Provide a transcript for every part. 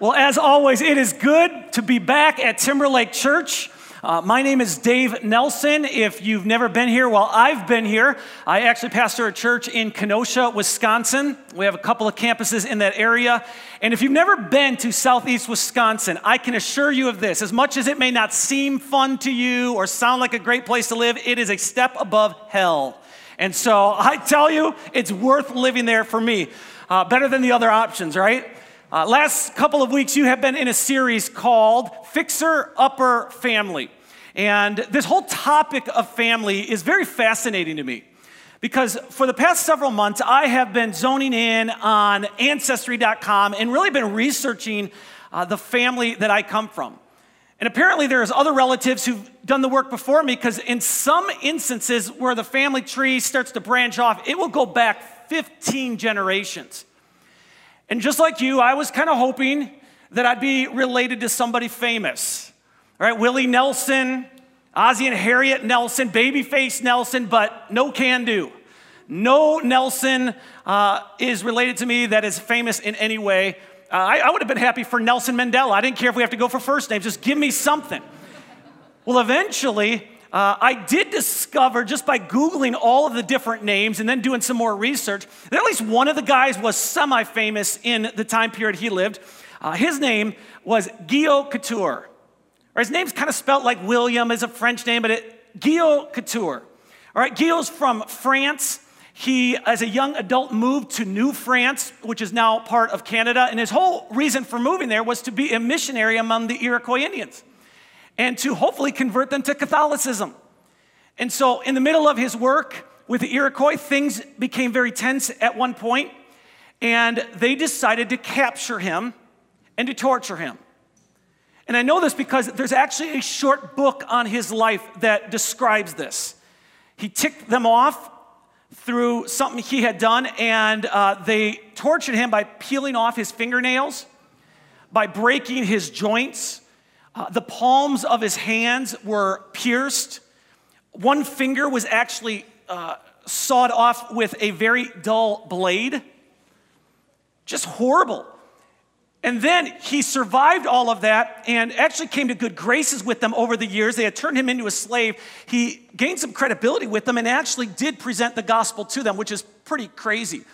Well, as always, it is good to be back at Timberlake Church. Uh, my name is Dave Nelson. If you've never been here, well, I've been here. I actually pastor a church in Kenosha, Wisconsin. We have a couple of campuses in that area. And if you've never been to Southeast Wisconsin, I can assure you of this. As much as it may not seem fun to you or sound like a great place to live, it is a step above hell. And so I tell you, it's worth living there for me. Uh, better than the other options, right? Uh, last couple of weeks, you have been in a series called Fixer Upper Family. And this whole topic of family is very fascinating to me because for the past several months, I have been zoning in on Ancestry.com and really been researching uh, the family that I come from. And apparently, there's other relatives who've done the work before me because in some instances where the family tree starts to branch off, it will go back 15 generations. And just like you, I was kind of hoping that I'd be related to somebody famous. All right, Willie Nelson, Ozzie and Harriet Nelson, Babyface Nelson, but no can do. No Nelson uh, is related to me that is famous in any way. Uh, I, I would have been happy for Nelson Mandela. I didn't care if we have to go for first names, just give me something. Well, eventually, uh, I did discover just by Googling all of the different names and then doing some more research that at least one of the guys was semi famous in the time period he lived. Uh, his name was Guillaume Couture. Or his name's kind of spelled like William, is a French name, but it, Guillaume Couture. All right, Guillaume's from France. He, as a young adult, moved to New France, which is now part of Canada. And his whole reason for moving there was to be a missionary among the Iroquois Indians and to hopefully convert them to Catholicism. And so, in the middle of his work with the Iroquois, things became very tense at one point, and they decided to capture him and to torture him. And I know this because there's actually a short book on his life that describes this. He ticked them off through something he had done, and uh, they tortured him by peeling off his fingernails, by breaking his joints, uh, the palms of his hands were pierced. One finger was actually uh, sawed off with a very dull blade. Just horrible. And then he survived all of that and actually came to good graces with them over the years. They had turned him into a slave. He gained some credibility with them and actually did present the gospel to them, which is pretty crazy.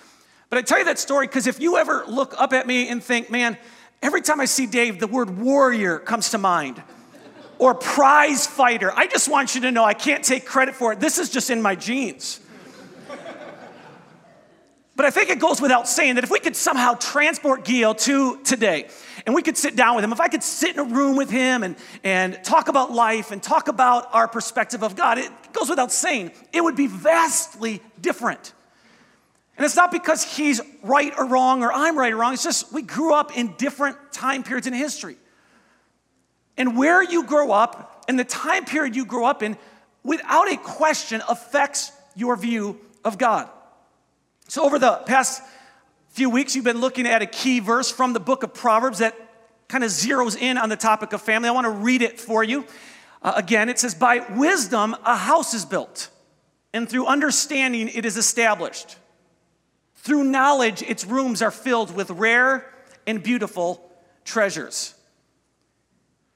But I tell you that story because if you ever look up at me and think, man, Every time I see Dave, the word warrior comes to mind or prize fighter. I just want you to know I can't take credit for it. This is just in my genes. But I think it goes without saying that if we could somehow transport Gil to today and we could sit down with him, if I could sit in a room with him and, and talk about life and talk about our perspective of God, it goes without saying it would be vastly different. And it's not because he's right or wrong or I'm right or wrong. It's just we grew up in different time periods in history. And where you grow up and the time period you grow up in, without a question, affects your view of God. So, over the past few weeks, you've been looking at a key verse from the book of Proverbs that kind of zeroes in on the topic of family. I want to read it for you. Uh, again, it says, By wisdom a house is built, and through understanding it is established. Through knowledge, its rooms are filled with rare and beautiful treasures.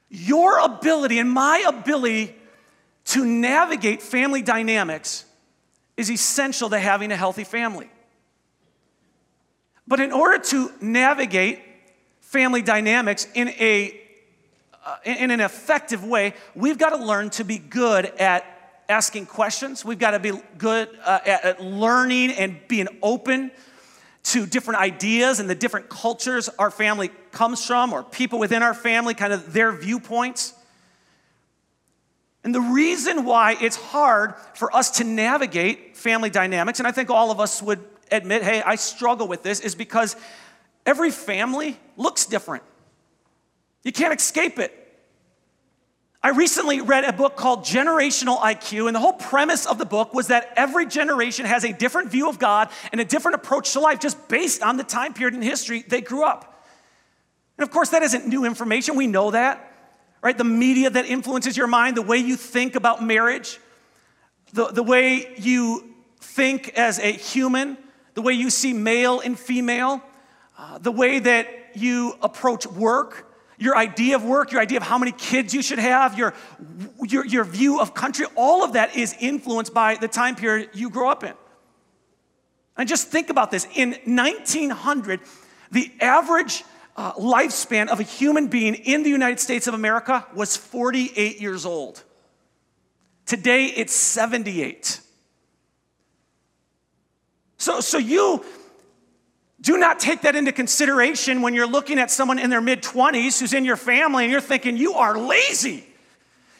Your ability and my ability to navigate family dynamics is essential to having a healthy family. But in order to navigate family dynamics in, a, uh, in an effective way, we've got to learn to be good at asking questions. We've got to be good uh, at learning and being open to different ideas and the different cultures our family comes from, or people within our family, kind of their viewpoints. And the reason why it's hard for us to navigate family dynamics, and I think all of us would admit, hey, I struggle with this, is because every family looks different. You can't escape it. I recently read a book called Generational IQ, and the whole premise of the book was that every generation has a different view of God and a different approach to life just based on the time period in history they grew up. And of course, that isn't new information, we know that, right? The media that influences your mind, the way you think about marriage, the, the way you think as a human, the way you see male and female, uh, the way that you approach work, your idea of work, your idea of how many kids you should have, your, your, your view of country, all of that is influenced by the time period you grow up in. And just think about this. In 1900, the average uh, lifespan of a human being in the United States of America was 48 years old. Today, it's 78. So, so you do not take that into consideration when you're looking at someone in their mid 20s who's in your family and you're thinking, you are lazy.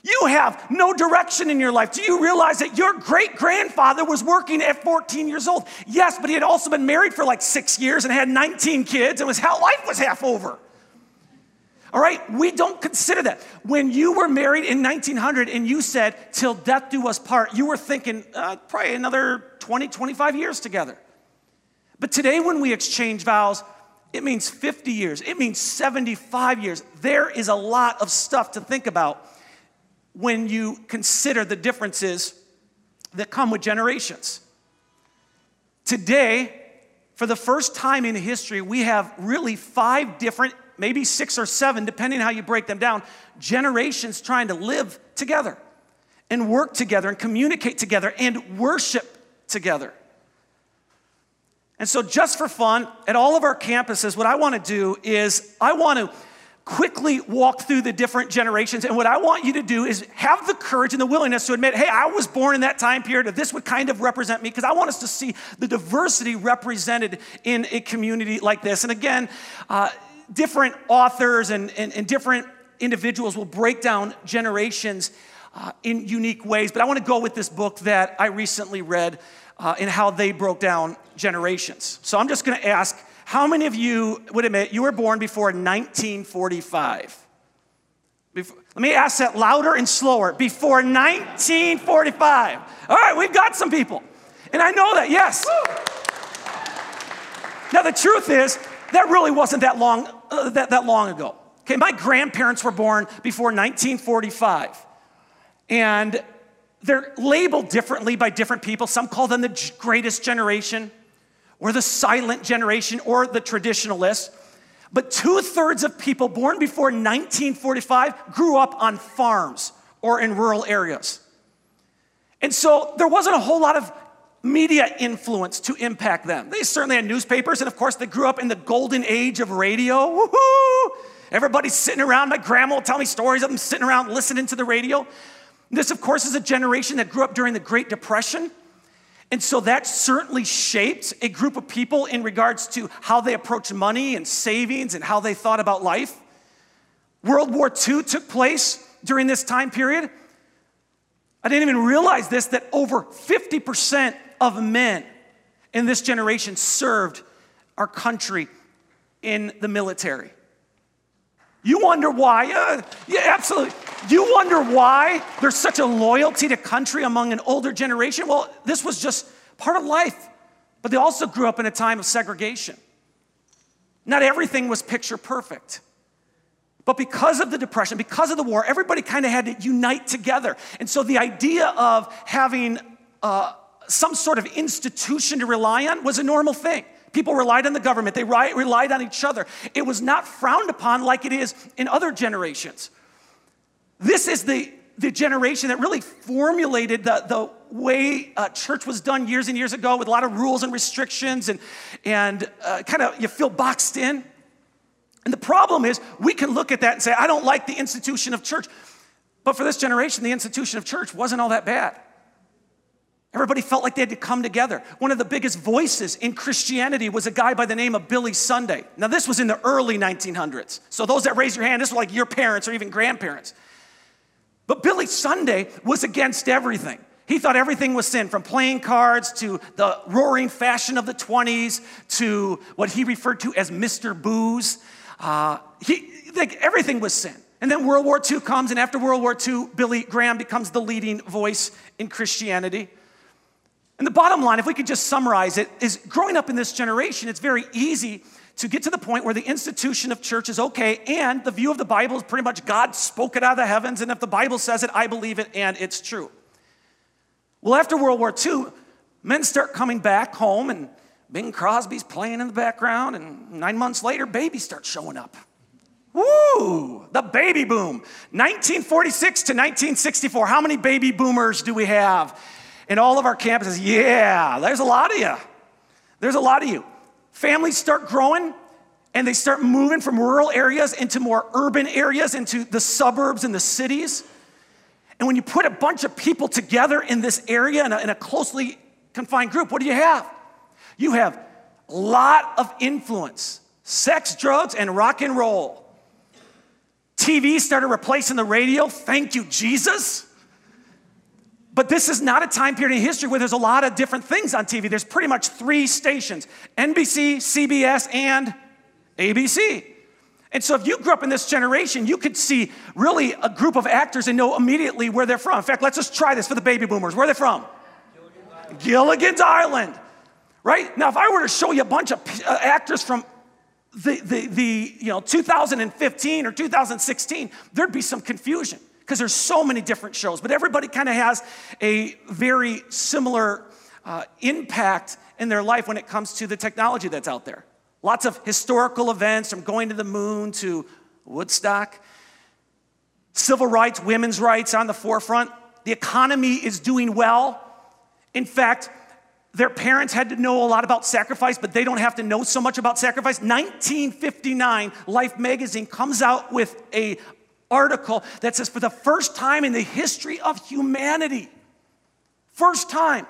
You have no direction in your life. Do you realize that your great grandfather was working at 14 years old? Yes, but he had also been married for like six years and had 19 kids and was how life was half over. All right, we don't consider that. When you were married in 1900 and you said, till death do us part, you were thinking uh, probably another 20, 25 years together. But today, when we exchange vows, it means 50 years, it means 75 years. There is a lot of stuff to think about when you consider the differences that come with generations. Today, for the first time in history, we have really five different, maybe six or seven, depending how you break them down, generations trying to live together and work together and communicate together and worship together. And so, just for fun, at all of our campuses, what I want to do is I want to quickly walk through the different generations. And what I want you to do is have the courage and the willingness to admit, hey, I was born in that time period, or this would kind of represent me, because I want us to see the diversity represented in a community like this. And again, uh, different authors and, and, and, different individuals will break down generations uh, in unique ways. But I want to go with this book that I recently read uh, in how they broke down generations. So I'm just going to ask how many of you would admit you were born before 1945? Before, let me ask that louder and slower. Before 1945. All right, we've got some people. And I know that, yes. Now, the truth is, that really wasn't that long, uh, that, that long ago. Okay, my grandparents were born before 1945. And they're labeled differently by different people. Some call them the greatest generation, or the silent generation, or the traditionalists. But two thirds of people born before 1945 grew up on farms or in rural areas. And so there wasn't a whole lot of media influence to impact them. They certainly had newspapers, and of course, they grew up in the golden age of radio. Woohoo! Everybody's sitting around. My grandma will tell me stories of them sitting around listening to the radio. This, of course, is a generation that grew up during the Great Depression. And so that certainly shaped a group of people in regards to how they approached money and savings and how they thought about life. World War II took place during this time period. I didn't even realize this that over 50% of men in this generation served our country in the military. You wonder why? Uh, yeah, absolutely. You wonder why there's such a loyalty to country among an older generation? Well, this was just part of life, but they also grew up in a time of segregation. Not everything was picture perfect. But because of the depression, because of the war, everybody kind of had to unite together. And so the idea of having uh, some sort of institution to rely on was a normal thing. People relied on the government, they relied on each other. It was not frowned upon like it is in other generations. This is the, the generation that really formulated the, the way uh, church was done years and years ago with a lot of rules and restrictions and, and uh, kind of you feel boxed in. And the problem is, we can look at that and say, I don't like the institution of church. But for this generation, the institution of church wasn't all that bad. Everybody felt like they had to come together. One of the biggest voices in Christianity was a guy by the name of Billy Sunday. Now, this was in the early 1900s. So, those that raise your hand, this was like your parents or even grandparents. But Billy Sunday was against everything. He thought everything was sin, from playing cards to the roaring fashion of the 20s to what he referred to as Mr. Booze. Uh, he, like, everything was sin. And then World War II comes, and after World War II, Billy Graham becomes the leading voice in Christianity. And the bottom line, if we could just summarize it, is growing up in this generation, it's very easy to get to the point where the institution of church is okay and the view of the Bible is pretty much God spoke it out of the heavens, and if the Bible says it, I believe it and it's true. Well, after World War II, men start coming back home and Bing Crosby's playing in the background, and nine months later, babies start showing up. Woo! The baby boom. 1946 to 1964. How many baby boomers do we have in all of our campuses? Yeah, there's a lot of you. There's a lot of you. Families start growing and they start moving from rural areas into more urban areas, into the suburbs and the cities. And when you put a bunch of people together in this area in a, in a closely confined group, what do you have? You have a lot of influence sex, drugs, and rock and roll. TV started replacing the radio. Thank you, Jesus. But this is not a time period in history where there's a lot of different things on TV. There's pretty much three stations NBC, CBS, and ABC. And so if you grew up in this generation, you could see really a group of actors and know immediately where they're from. In fact, let's just try this for the baby boomers. Where are they from? Gilligan's Island. Gilligan's Island. Right? Now, if I were to show you a bunch of uh, actors from the, the, the you know, 2015 or 2016, there'd be some confusion because there's so many different shows. But everybody kind of has a very similar uh, impact in their life when it comes to the technology that's out there. Lots of historical events from going to the moon to Woodstock. Civil rights, women's rights on the forefront. The economy is doing well. In fact, their parents had to know a lot about sacrifice, but they don't have to know so much about sacrifice. 1959, Life magazine comes out with a article that says for the first time in the history of humanity, first time,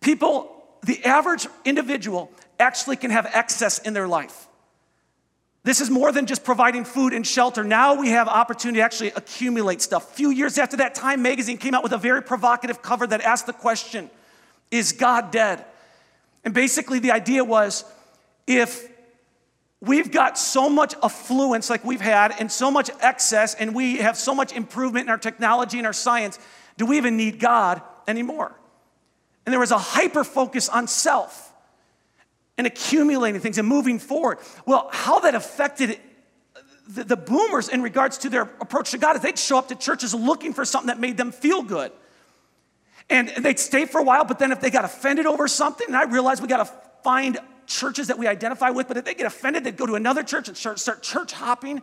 people, the average individual actually can have excess in their life. This is more than just providing food and shelter. Now we have opportunity to actually accumulate stuff. A few years after that, Time magazine came out with a very provocative cover that asked the question, is God dead? And basically the idea was if we've got so much affluence like we've had and so much excess and we have so much improvement in our technology and our science, do we even need God anymore? And there was a hyper focus on self and accumulating things and moving forward. Well, how that affected the, the, boomers in regards to their approach to God is they'd show up to churches looking for something that made them feel good. And they'd stay for a while, but then if they got offended over something, and I realized we got to find churches that we identify with, but if they get offended, they'd go to another church and start, start church hopping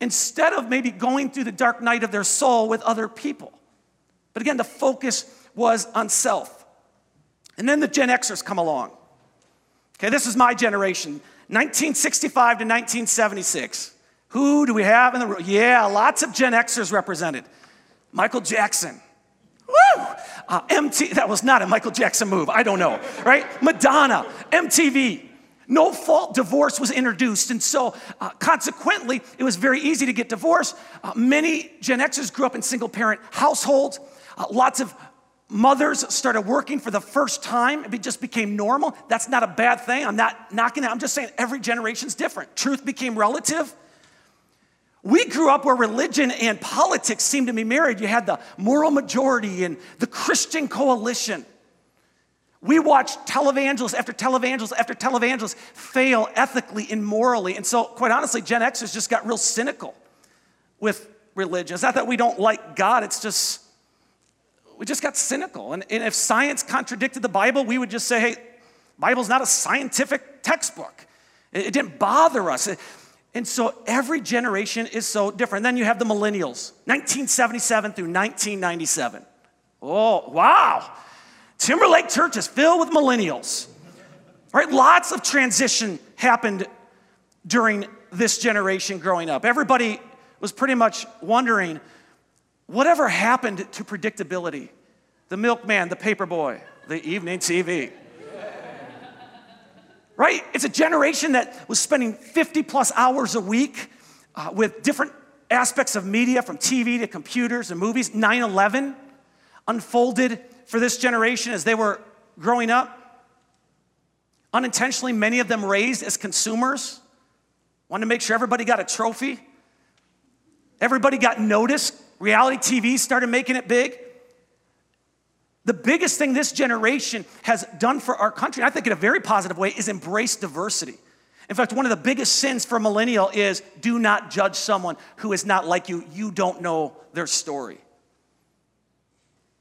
instead of maybe going through the dark night of their soul with other people. But again, the focus was on self. And then the Gen Xers come along. Okay, this is my generation, 1965 to 1976. Who do we have in the room? Yeah, lots of Gen Xers represented. Michael Jackson. Woo! Uh, MT, that was not a Michael Jackson move. I don't know, right? Madonna, MTV. No fault divorce was introduced. And so, uh, consequently, it was very easy to get divorced. Uh, many Gen Xers grew up in single parent households. Uh, lots of mothers started working for the first time, it just became normal. That's not a bad thing. I'm not knocking it. I'm just saying every generation's different. Truth became relative. We grew up where religion and politics seemed to be married. You had the moral majority and the Christian coalition. We watched televangelists after televangelists after televangelists fail ethically and morally. And so, quite honestly, Gen Xers just got real cynical with religion. It's not that we don't like God, it's just we just got cynical. And, and if science contradicted the Bible, we would just say, hey, Bible's not a scientific textbook. It, it didn't bother us. And so every generation is so different. Then you have the millennials, 1977 through 1997. Oh, wow. Timberlake Church is filled with millennials. Right? Lots of transition happened during this generation growing up. Everybody was pretty much wondering Whatever happened to predictability? The milkman, the paperboy, the evening TV. Right? It's a generation that was spending 50 plus hours a week uh, with different aspects of media from TV to computers and movies. 9 11 unfolded for this generation as they were growing up. Unintentionally, many of them raised as consumers, wanted to make sure everybody got a trophy, everybody got noticed Reality TV started making it big. The biggest thing this generation has done for our country, I think in a very positive way, is embrace diversity. In fact, one of the biggest sins for a millennial is do not judge someone who is not like you. You don't know their story.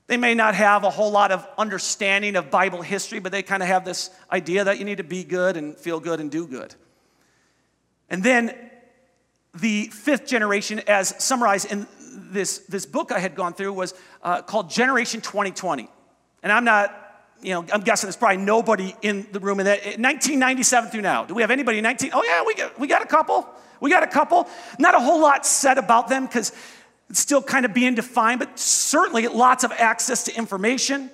They may not have a whole lot of understanding of Bible history, but they kind of have this idea that you need to be good and feel good and do good. And then the fifth generation, as summarized in this, this book I had gone through, was uh, called Generation 2020. And I'm not you know, I'm guessing there's probably nobody in the room in that 1997 through now. Do we have anybody in 19? Oh yeah, we got we got a couple. We got a couple. Not a whole lot said about them because it's still kind of being defined, but certainly lots of access to information.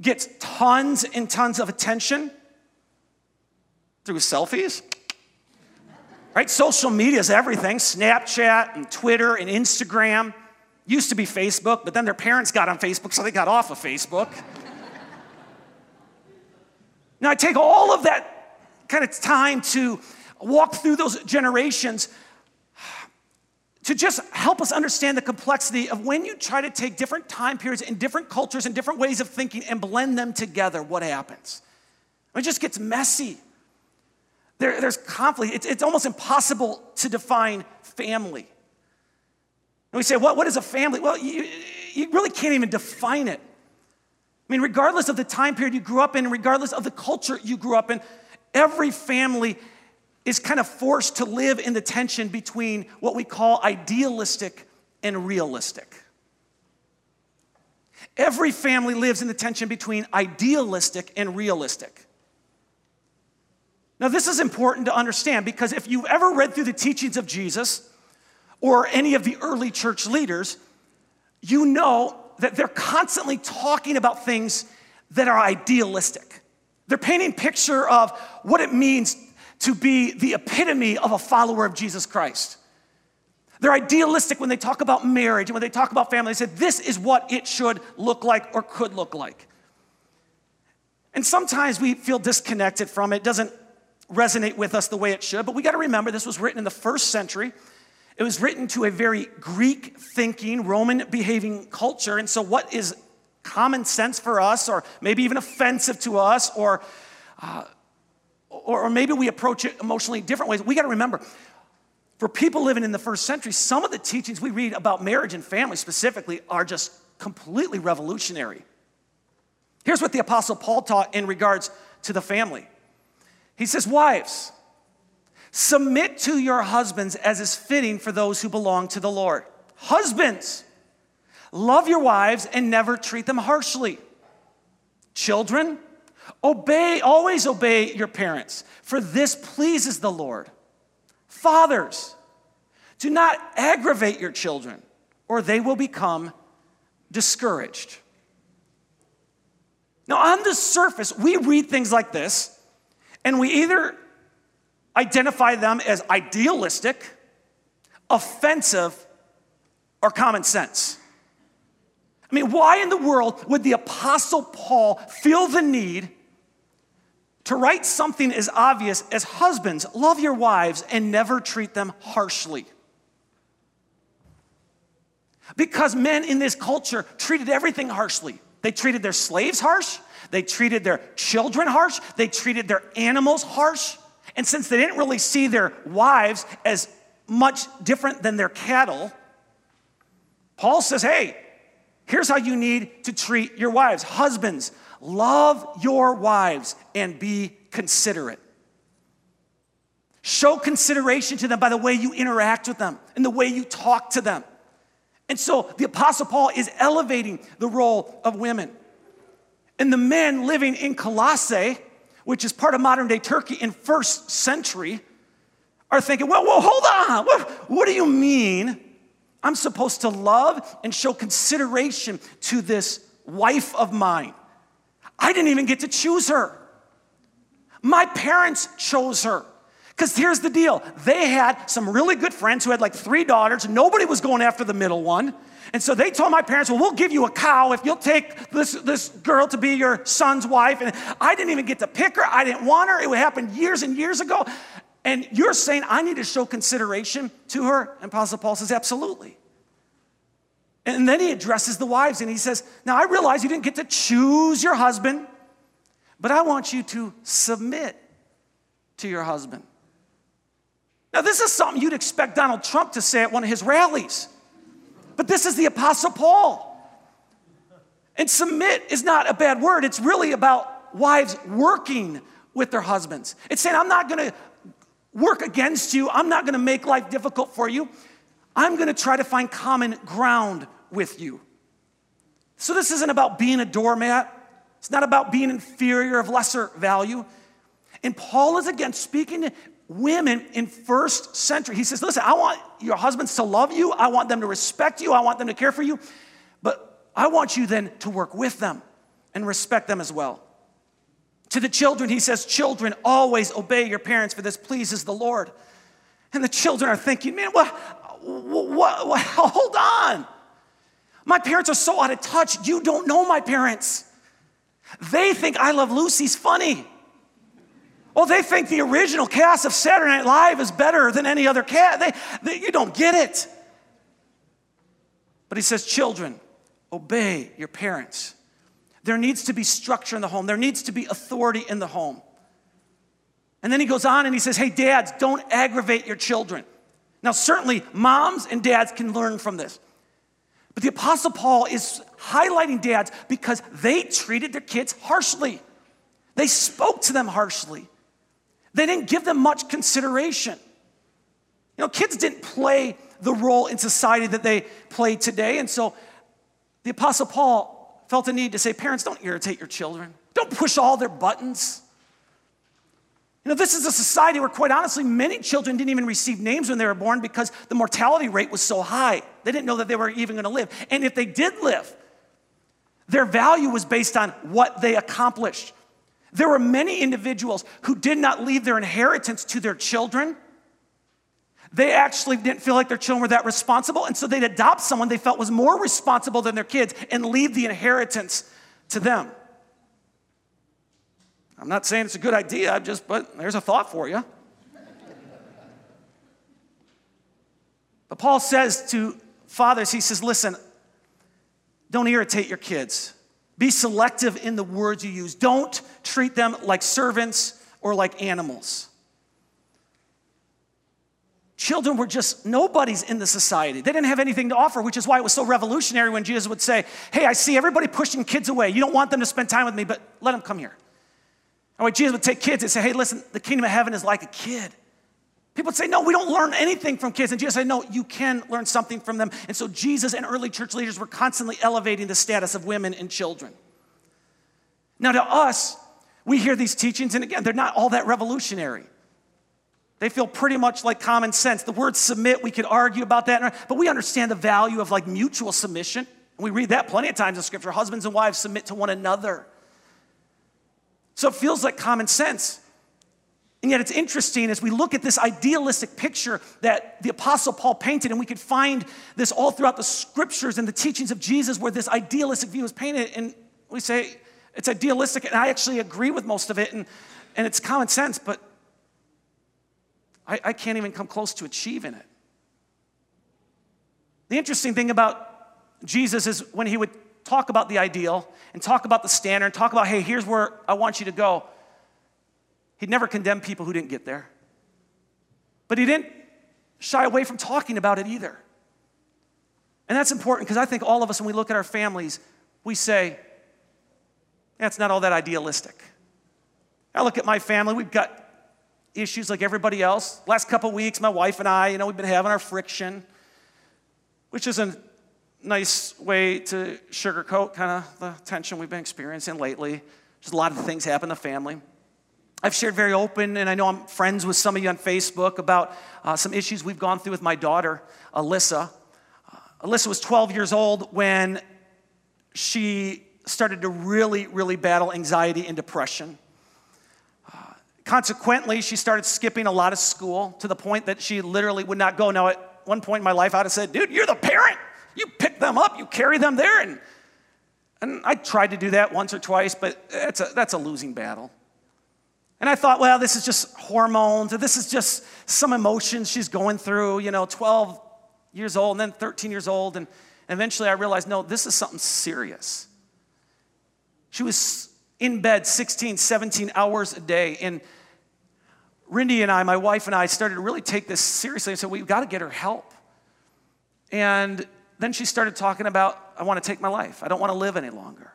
Gets tons and tons of attention through selfies. Right? Social media is everything. Snapchat and Twitter and Instagram. Used to be Facebook, but then their parents got on Facebook, so they got off of Facebook. Now, I take all of that kind of time to walk through those generations to just help us understand the complexity of when you try to take different time periods and different cultures and different ways of thinking and blend them together, what happens? It just gets messy. There, there's conflict. It's, it's almost impossible to define family. And we say, what, what is a family? Well, you, you really can't even define it. I mean, regardless of the time period you grew up in, regardless of the culture you grew up in, every family is kind of forced to live in the tension between what we call idealistic and realistic. Every family lives in the tension between idealistic and realistic. Now, this is important to understand because if you've ever read through the teachings of Jesus or any of the early church leaders, you know that they're constantly talking about things that are idealistic. They're painting picture of what it means to be the epitome of a follower of Jesus Christ. They're idealistic when they talk about marriage and when they talk about family. They say this is what it should look like or could look like. And sometimes we feel disconnected from it. It doesn't resonate with us the way it should, but we got to remember this was written in the first century. It was written to a very Greek thinking, Roman behaving culture. And so, what is common sense for us, or maybe even offensive to us, or, uh, or, or maybe we approach it emotionally different ways, we got to remember for people living in the first century, some of the teachings we read about marriage and family specifically are just completely revolutionary. Here's what the Apostle Paul taught in regards to the family. He says, Wives, Submit to your husbands as is fitting for those who belong to the Lord. Husbands, love your wives and never treat them harshly. Children, obey, always obey your parents, for this pleases the Lord. Fathers, do not aggravate your children, or they will become discouraged. Now, on the surface, we read things like this, and we either identify them as idealistic, offensive, or common sense. I mean, why in the world would the Apostle Paul feel the need to write something as obvious as husbands, love your wives and never treat them harshly? Because men in this culture treated everything harshly. They treated their slaves harsh, they treated their children harsh, they treated their animals harsh. And since they didn't really see their wives as much different than their cattle, Paul says, hey, here's how you need to treat your wives. Husbands, love your wives and be considerate. Show consideration to them by the way you interact with them and the way you talk to them. And so the Apostle Paul is elevating the role of women. And the men living in Colossae, which is part of modern day Turkey in first century, are thinking, well, well, hold on. What, what do you mean I'm supposed to love and show consideration to this wife of mine? I didn't even get to choose her. My parents chose her. Because here's the deal they had some really good friends who had like three daughters. Nobody was going after the middle one. And so they told my parents, well, we'll give you a cow if you'll take this, this girl to be your son's wife. And I didn't even get to pick her. I didn't want her. It happened years and years ago. And you're saying I need to show consideration to her? And Apostle Paul says, absolutely. And then he addresses the wives and he says, Now I realize you didn't get to choose your husband, but I want you to submit to your husband. Now, this is something you'd expect Donald Trump to say at one of his rallies. But this is the Apostle Paul. And submit is not a bad word, it's really about wives working with their husbands. It's saying, I'm not gonna work against you, I'm not gonna make life difficult for you. I'm gonna try to find common ground with you. So, this isn't about being a doormat, it's not about being inferior of lesser value. And Paul is again speaking women in first century. He says, Listen, I want your husbands to love you, I want them to respect you, I want them to care for you, but I want you then to work with them and respect them as well. To the children, he says, Children, always obey your parents, for this pleases the Lord. And the children are thinking, Man, what, what, what, hold on. My parents are so out of touch. You don't know my parents. They think I Love Lucy's funny. Oh, they think the original cast of Saturday Night Live is better than any other cast. They, they, you don't get it. But he says, Children, obey your parents. There needs to be structure in the home, there needs to be authority in the home. And then he goes on and he says, Hey, dads, don't aggravate your children. Now, certainly, moms and dads can learn from this. But the Apostle Paul is highlighting dads because they treated their kids harshly. They spoke to them harshly. They didn't give them much consideration. You know, kids didn't play the role in society that they play today. And so the Apostle Paul felt a need to say, Parents, don't irritate your children, don't push all their buttons. You know, this is a society where, quite honestly, many children didn't even receive names when they were born because the mortality rate was so high. They didn't know that they were even going to live. And if they did live, their value was based on what they accomplished. There were many individuals who did not leave their inheritance to their children. They actually didn't feel like their children were that responsible, and so they'd adopt someone they felt was more responsible than their kids and leave the inheritance to them. I'm not saying it's a good idea, I'm just, but there's a thought for you. But Paul says to fathers, he says, listen, don't irritate your kids. Be selective in the words you use. Don't treat them like servants or like animals. Children were just nobodies in the society. They didn't have anything to offer, which is why it was so revolutionary when Jesus would say, Hey, I see everybody pushing kids away. You don't want them to spend time with me, but let them come here. And when Jesus would take kids and say, hey, listen, the kingdom of heaven is like a kid. People say, no, we don't learn anything from kids. And Jesus said, no, you can learn something from them. And so Jesus and early church leaders were constantly elevating the status of women and children. Now, to us, we hear these teachings, and again, they're not all that revolutionary. They feel pretty much like common sense. The word submit, we could argue about that, but we understand the value of like mutual submission. And we read that plenty of times in scripture. Husbands and wives submit to one another. So it feels like common sense. And yet it's interesting as we look at this idealistic picture that the Apostle Paul painted, and we could find this all throughout the scriptures and the teachings of Jesus where this idealistic view is painted. And we say it's idealistic, and I actually agree with most of it, and, and it's common sense, but I, I can't even come close to achieving it. The interesting thing about Jesus is when he would talk about the ideal and talk about the standard and talk about, hey, here's where I want you to go. He'd never condemn people who didn't get there. But he didn't shy away from talking about it either. And that's important because I think all of us, when we look at our families, we say, that's not all that idealistic. I look at my family, we've got issues like everybody else. Last couple weeks, my wife and I, you know, we've been having our friction, which is a nice way to sugarcoat kind of the tension we've been experiencing lately. Just a lot of things happen in the family. I've shared very open, and I know I'm friends with some of you on Facebook about uh, some issues we've gone through with my daughter, Alyssa. Uh, Alyssa was 12 years old when she started to really, really battle anxiety and depression. Uh, consequently, she started skipping a lot of school to the point that she literally would not go. Now, at one point in my life, I'd have said, Dude, you're the parent. You pick them up, you carry them there. And, and I tried to do that once or twice, but a, that's a losing battle. And I thought, well, this is just hormones, or this is just some emotions she's going through, you know, 12 years old and then 13 years old. And eventually I realized, no, this is something serious. She was in bed 16, 17 hours a day. And Rindy and I, my wife and I, started to really take this seriously. I said, we've got to get her help. And then she started talking about I want to take my life. I don't want to live any longer.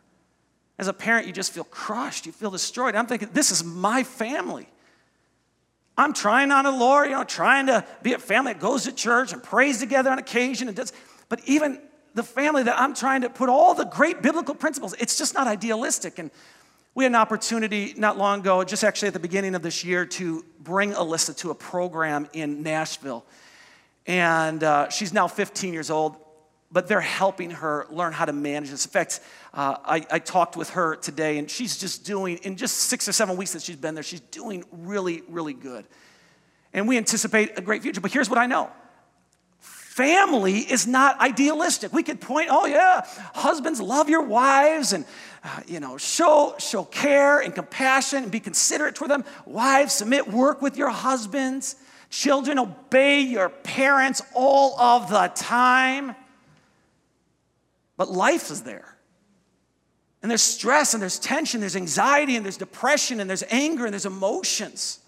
As a parent, you just feel crushed. You feel destroyed. I'm thinking, this is my family. I'm trying on the Lord, you know, trying to be a family that goes to church and prays together on occasion and does. But even the family that I'm trying to put all the great biblical principles, it's just not idealistic. And we had an opportunity not long ago, just actually at the beginning of this year, to bring Alyssa to a program in Nashville. And uh, she's now 15 years old, but they're helping her learn how to manage this. In fact, uh, I, I, talked with her today, and she's just doing, in just six or seven weeks that she's been there, she's doing really, really good. And we anticipate a great future. But here's what I know family is not idealistic. We could point, oh yeah, husbands love your wives and uh, you know, show show care and compassion and be considerate toward them. Wives, submit, work with your husbands. Children, obey your parents all of the time. But life is there. And there's stress and there's tension, there's anxiety and there's depression and there's anger and there's emotions.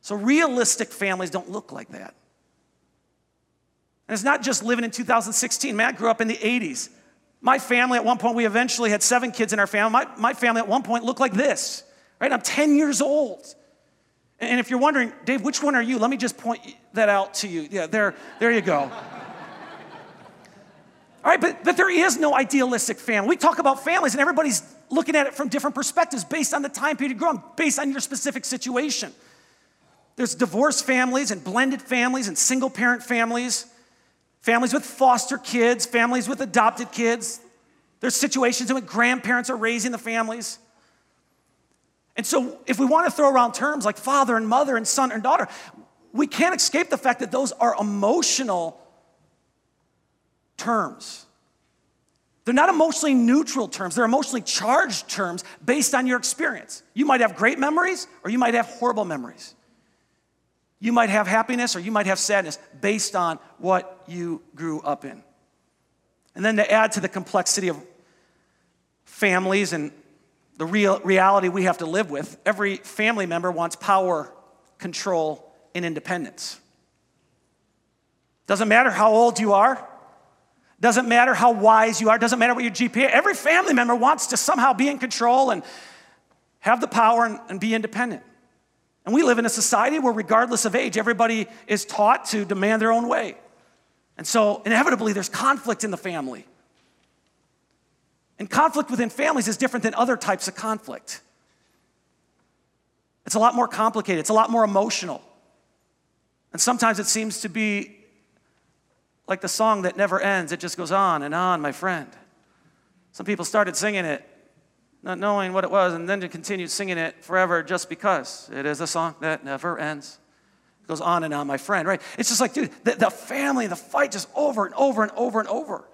So, realistic families don't look like that. And it's not just living in 2016. Matt grew up in the 80s. My family, at one point, we eventually had seven kids in our family. My, my family, at one point, looked like this, right? I'm 10 years old. And if you're wondering, Dave, which one are you? Let me just point that out to you. Yeah, there, there you go. All right, but, but there is no idealistic family. We talk about families, and everybody's looking at it from different perspectives based on the time period you grew up, based on your specific situation. There's divorced families and blended families and single parent families, families with foster kids, families with adopted kids. There's situations in which grandparents are raising the families. And so, if we want to throw around terms like father and mother and son and daughter, we can't escape the fact that those are emotional terms. They're not emotionally neutral terms, they're emotionally charged terms based on your experience. You might have great memories or you might have horrible memories. You might have happiness or you might have sadness based on what you grew up in. And then to add to the complexity of families and the real reality we have to live with, every family member wants power, control, and independence. Doesn't matter how old you are, doesn't matter how wise you are, doesn't matter what your GPA. Every family member wants to somehow be in control and have the power and, and be independent. And we live in a society where, regardless of age, everybody is taught to demand their own way. And so, inevitably, there's conflict in the family. And conflict within families is different than other types of conflict. It's a lot more complicated, it's a lot more emotional. And sometimes it seems to be like the song that never ends, it just goes on and on, my friend. Some people started singing it not knowing what it was, and then to continue singing it forever just because it is a song that never ends. It goes on and on, my friend, right? It's just like, dude, the, the family, the fight just over and over and over and over.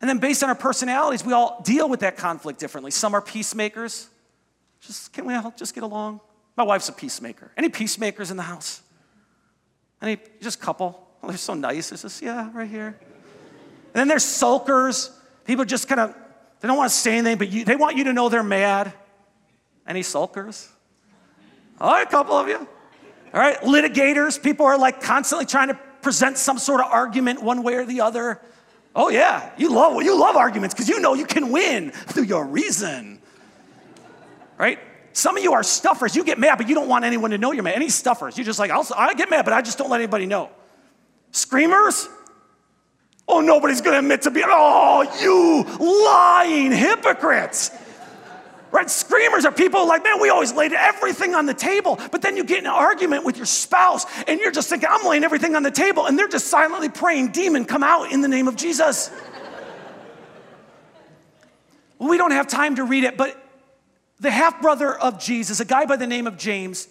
And then based on our personalities, we all deal with that conflict differently. Some are peacemakers. Just can we all just get along? My wife's a peacemaker. Any peacemakers in the house? Any just couple? Oh, they're so nice. It's just, yeah, right here. And then there's sulkers. People just kind of they don't want to say anything, but you, they want you to know they're mad. Any sulkers? All right, a couple of you. All right, litigators. People are like constantly trying to present some sort of argument one way or the other. Oh yeah, you love you love arguments because you know you can win through your reason. Right? Some of you are stuffers. You get mad, but you don't want anyone to know you're mad. Any stuffers? You're just like, I'll, I get mad, but I just don't let anybody know. Screamers? Oh, nobody's to admit to being, oh, you lying hypocrites. Right? Screamers are people like, man, we always laid everything on the table. But then you get in an argument with your spouse and you're just thinking, I'm laying everything on the table. And they're just silently praying, demon, come out in the name of Jesus. we don't have time to read it, but the half brother of Jesus, a guy by the name of James,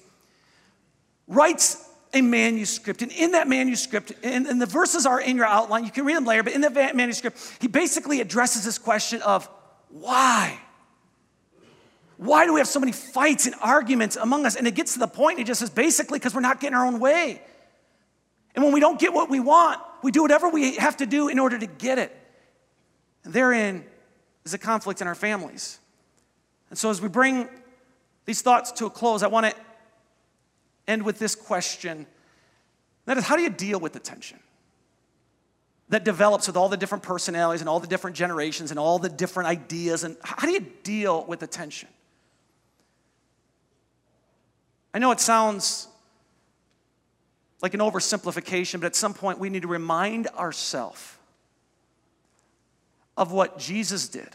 writes a manuscript. And in that manuscript, and, and, the verses are in your outline, you can read them later, but in the manuscript, he basically addresses this question of why? Why do we have so many fights and arguments among us? And it gets to the point, he just says basically because we're not getting our own way. And when we don't get what we want, we do whatever we have to do in order to get it. And therein is a conflict in our families. And so as we bring these thoughts to a close, I want to end with this question that is, how do you deal with the tension? that develops with all the different personalities and all the different generations and all the different ideas. And how do you deal with the tension? I know it sounds like an oversimplification, but at some point we need to remind ourselves of what Jesus did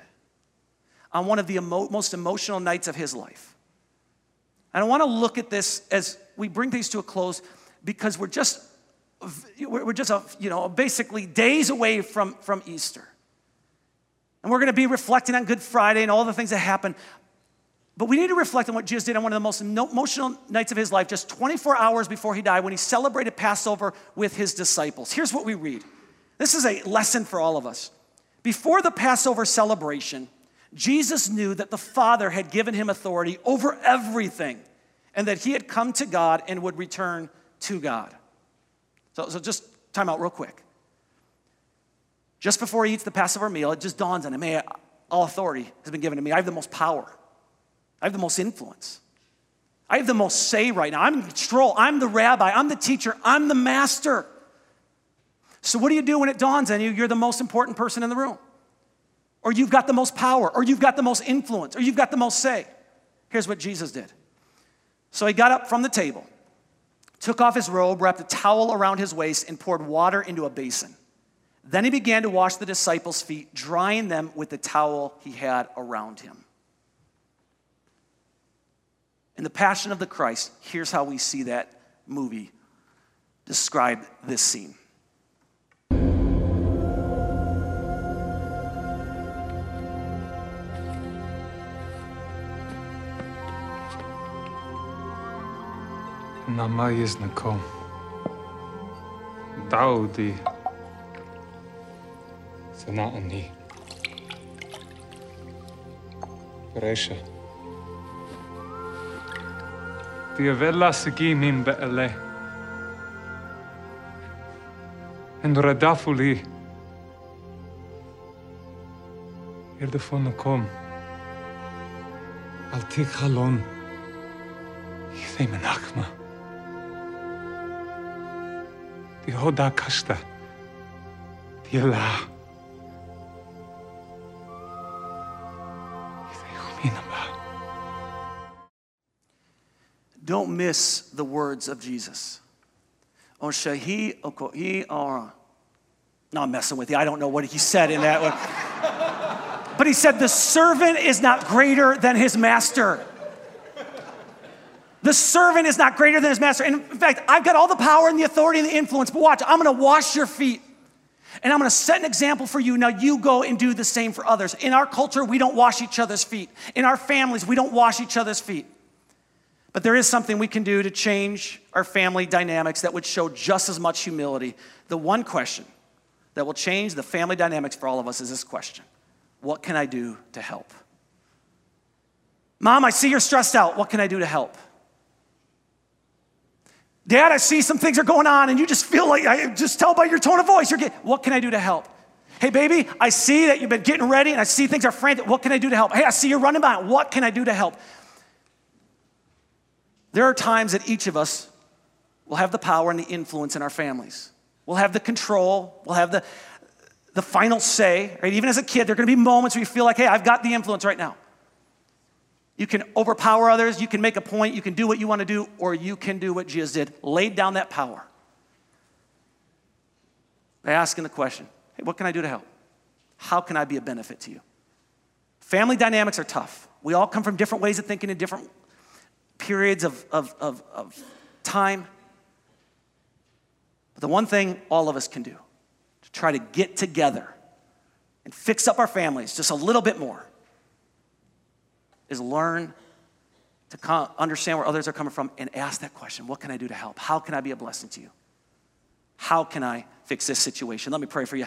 on one of the emo- most emotional nights of his life. And I want to look at this as we bring things to a close because we're just we're just a, you know basically days away from, from Easter. And we're going to be reflecting on Good Friday and all the things that happened. But we need to reflect on what Jesus did on one of the most emotional nights of his life, just 24 hours before he died, when he celebrated Passover with his disciples. Here's what we read. This is a lesson for all of us. Before the Passover celebration, Jesus knew that the Father had given him authority over everything and that he had come to God and would return to God. So, so just time out real quick. Just before he eats the Passover meal, it just dawns on him hey, all authority has been given to me. I have the most power, I have the most influence. I have the most say right now. I'm in control. I'm the rabbi. I'm the teacher. I'm the master. So, what do you do when it dawns on you? You're the most important person in the room or you've got the most power, or you've got the most influence, or you've got the most say. Here's what Jesus did. So he got up from the table, took off his robe, wrapped a towel around his waist, and poured water into a basin. Then he began to wash the disciples' feet, drying them with the towel he had around him. In the Passion of the Christ, here's how we see that movie describe this scene. عنا ما يزنكم تعودي سنا أني ريشة دي فيلا سجي مين بقلي إن ردافوا لي يردفونكم ألتيك خلون يثي من hoda kasta. Die la. Don't miss the words of Jesus. On shahi ara. No, messing with you. I don't know what he said in that one. but he said, The servant is not greater than his master. The servant is not greater than his master. And in fact, I've got all the power and the authority and the influence, but watch, I'm gonna wash your feet. And I'm gonna set an example for you. Now you go and do the same for others. In our culture, we don't wash each other's feet. In our families, we don't wash each other's feet. But there is something we can do to change our family dynamics that would show just as much humility. The one question that will change the family dynamics for all of us is this question What can I do to help? Mom, I see you're stressed out. What can I do to help? Dad, I see some things are going on, and you just feel like, I just tell by your tone of voice, you're getting, what can I do to help? Hey, baby, I see that you've been getting ready, and I see things are frantic. What can I do to help? Hey, I see you're running by. What can I do to help? There are times that each of us will have the power and the influence in our families. We'll have the control, we'll have the, the final say, right? Even as a kid, there are gonna be moments where you feel like, hey, I've got the influence right now. You can overpower others, you can make a point, you can do what you want to do, or you can do what Jesus did laid down that power. By asking the question hey, what can I do to help? How can I be a benefit to you? Family dynamics are tough. We all come from different ways of thinking in different periods of, of, of, of time. But the one thing all of us can do to try to get together and fix up our families just a little bit more is learn to understand where others are coming from and ask that question What can I do to help? How can I be a blessing to you? How can I fix this situation? Let me pray for you.